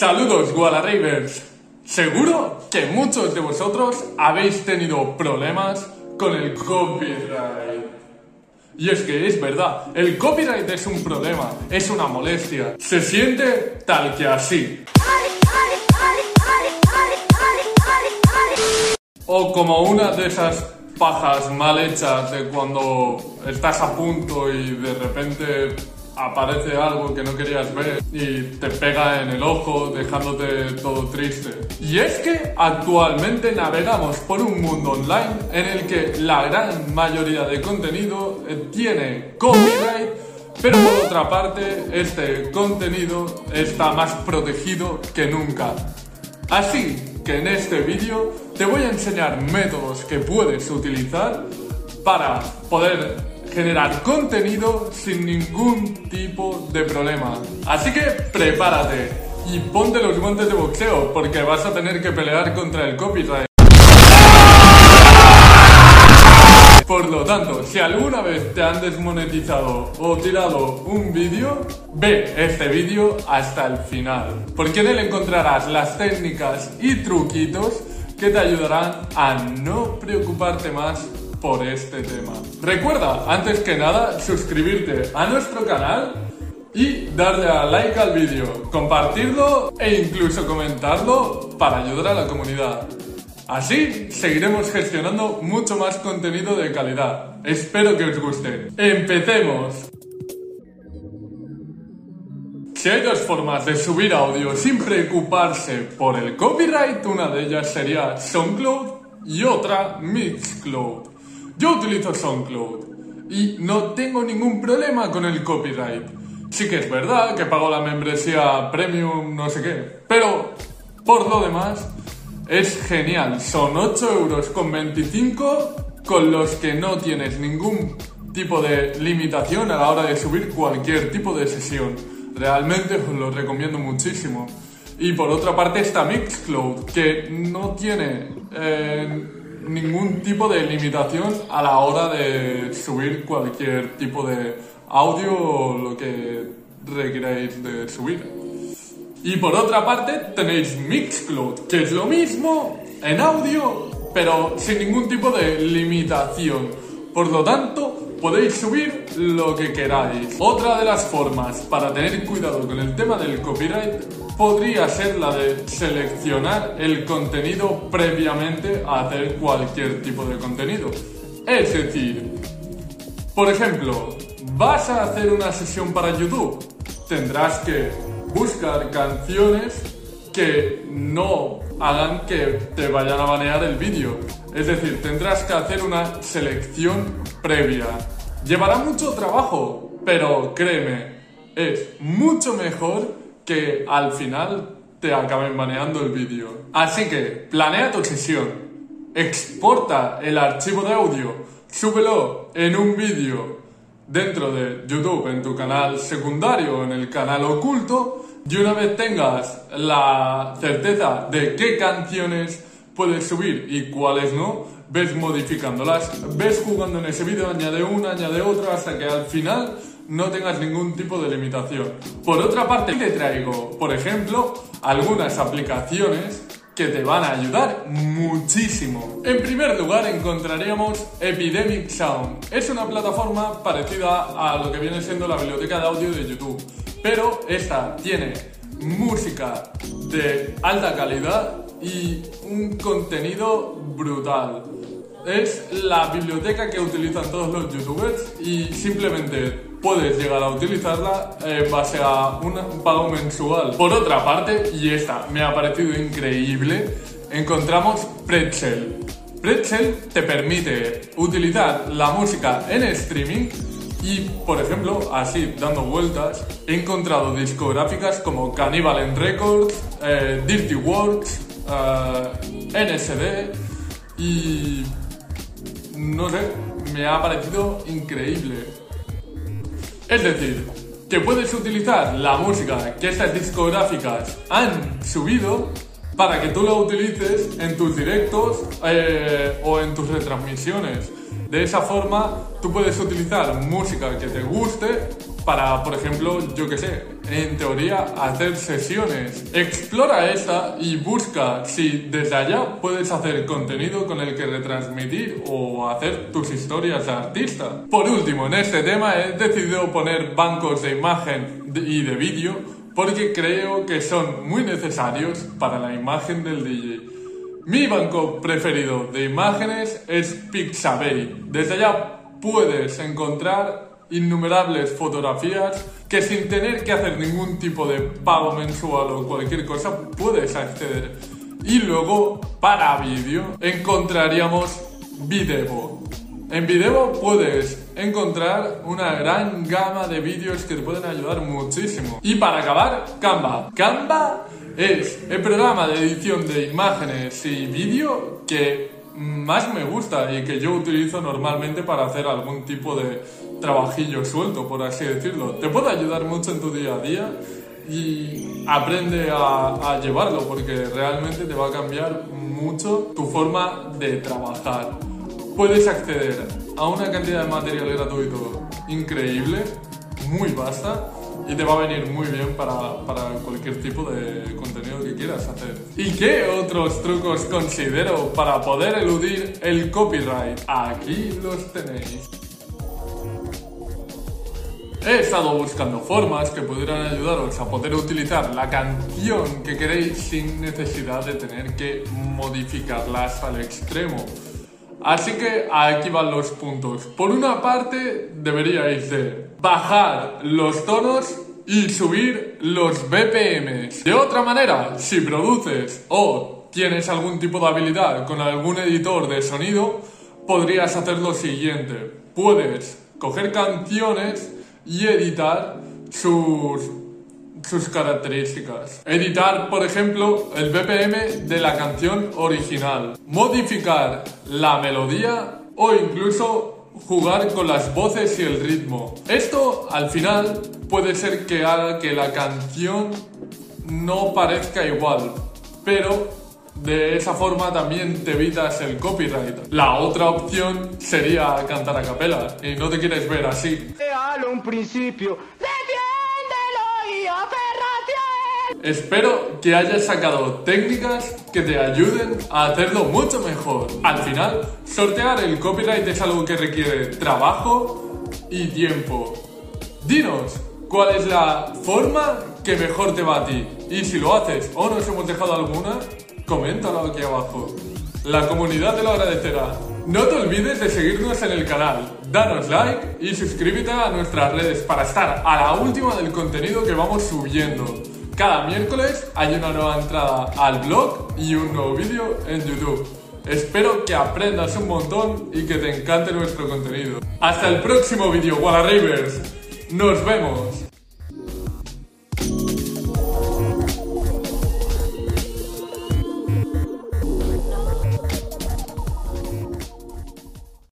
Saludos, Ravers. Seguro que muchos de vosotros habéis tenido problemas con el copyright. Y es que es verdad, el copyright es un problema, es una molestia. Se siente tal que así. O como una de esas pajas mal hechas de cuando estás a punto y de repente aparece algo que no querías ver y te pega en el ojo dejándote todo triste. Y es que actualmente navegamos por un mundo online en el que la gran mayoría de contenido eh, tiene copyright, pero por otra parte este contenido está más protegido que nunca. Así que en este vídeo te voy a enseñar métodos que puedes utilizar para poder generar contenido sin ningún tipo de problema. Así que prepárate y ponte los guantes de boxeo porque vas a tener que pelear contra el copyright. Por lo tanto, si alguna vez te han desmonetizado o tirado un vídeo, ve este vídeo hasta el final, porque en él encontrarás las técnicas y truquitos que te ayudarán a no preocuparte más por este tema. Recuerda, antes que nada, suscribirte a nuestro canal y darle a like al vídeo, compartirlo e incluso comentarlo para ayudar a la comunidad. Así seguiremos gestionando mucho más contenido de calidad. Espero que os guste. ¡Empecemos! Si hay dos formas de subir audio sin preocuparse por el copyright, una de ellas sería SoundCloud y otra Mixcloud. Yo utilizo SoundCloud y no tengo ningún problema con el copyright. Sí que es verdad que pago la membresía premium, no sé qué, pero por lo demás es genial. Son 8 euros con 25 con los que no tienes ningún tipo de limitación a la hora de subir cualquier tipo de sesión. Realmente os lo recomiendo muchísimo. Y por otra parte está Mixcloud, que no tiene... Eh, ningún tipo de limitación a la hora de subir cualquier tipo de audio o lo que requeráis de subir. Y por otra parte tenéis Mixcloud, que es lo mismo en audio, pero sin ningún tipo de limitación. Por lo tanto, podéis subir lo que queráis. Otra de las formas para tener cuidado con el tema del copyright podría ser la de seleccionar el contenido previamente a hacer cualquier tipo de contenido. Es decir, por ejemplo, vas a hacer una sesión para YouTube, tendrás que buscar canciones que no hagan que te vayan a banear el vídeo. Es decir, tendrás que hacer una selección previa. Llevará mucho trabajo, pero créeme, es mucho mejor que al final te acaben baneando el vídeo. Así que planea tu sesión, exporta el archivo de audio, súbelo en un vídeo. Dentro de YouTube, en tu canal secundario, en el canal oculto, y una vez tengas la certeza de qué canciones puedes subir y cuáles no, ves modificándolas, ves jugando en ese vídeo, añade una, añade otra, hasta que al final no tengas ningún tipo de limitación. Por otra parte, te traigo, por ejemplo, algunas aplicaciones que te van a ayudar muchísimo. En primer lugar encontraríamos Epidemic Sound. Es una plataforma parecida a lo que viene siendo la biblioteca de audio de YouTube, pero esta tiene música de alta calidad y un contenido brutal. Es la biblioteca que utilizan todos los youtubers y simplemente puedes llegar a utilizarla en base a un pago mensual. Por otra parte, y esta me ha parecido increíble, encontramos Pretzel. Pretzel te permite utilizar la música en streaming y, por ejemplo, así dando vueltas, he encontrado discográficas como Cannibal Records, eh, Dirty Works, eh, NSD y no sé, me ha parecido increíble. Es decir, que puedes utilizar la música que estas discográficas han subido para que tú la utilices en tus directos eh, o en tus retransmisiones. De esa forma, tú puedes utilizar música que te guste para, por ejemplo, yo que sé, en teoría, hacer sesiones. Explora esta y busca si desde allá puedes hacer contenido con el que retransmitir o hacer tus historias de artista. Por último, en este tema he decidido poner bancos de imagen y de vídeo porque creo que son muy necesarios para la imagen del DJ. Mi banco preferido de imágenes es Pixabay. Desde allá puedes encontrar innumerables fotografías que sin tener que hacer ningún tipo de pago mensual o cualquier cosa puedes acceder. Y luego, para vídeo, encontraríamos Videvo. En Videvo puedes encontrar una gran gama de vídeos que te pueden ayudar muchísimo. Y para acabar, Canva. Canva es el programa de edición de imágenes y vídeo que más me gusta y que yo utilizo normalmente para hacer algún tipo de trabajillo suelto, por así decirlo. Te puede ayudar mucho en tu día a día y aprende a, a, llevarlo porque realmente te va a cambiar mucho tu forma de trabajar. Puedes acceder a una cantidad de material gratuito increíble, muy vasta, y te va a venir muy bien para, cualquier tipo de contenido que quieras hacer. ¿Y qué otros trucos considero para poder eludir el copyright? Aquí los tenéis. He estado buscando formas que pudieran ayudaros a poder utilizar la canción que queréis sin necesidad de tener que modificarlas al extremo. Así que aquí van los puntos. Por una parte, deberíais de bajar los tonos y subir los BPM. De otra manera, si produces o tienes algún tipo de habilidad con algún editor de sonido, podrías hacer lo siguiente. Puedes coger canciones y editar sus, sus características. Editar, por ejemplo, el BPM de la canción original. Modificar la melodía o incluso jugar con las voces y el ritmo. Esto al final puede ser que haga que la canción no parezca igual, pero de esa forma también te evitas el copyright. La otra opción sería cantar a capela y no te quieres ver así. un principio. Espero que hayas sacado técnicas que te ayuden a hacerlo mucho mejor. Al final, sortear el copyright es algo que requiere trabajo y tiempo. Dinos, ¿cuál es la forma que mejor te va a ti? Y si lo haces o nos hemos dejado alguna, coméntalo aquí abajo. La comunidad te lo agradecerá. No te olvides de seguirnos en el canal, danos like y suscríbete a nuestras redes para estar a la última del contenido que vamos subiendo. Cada miércoles hay una nueva entrada al blog y un nuevo vídeo en YouTube. Espero que aprendas un montón y que te encante nuestro contenido. Hasta el próximo vídeo, Walla Nos vemos.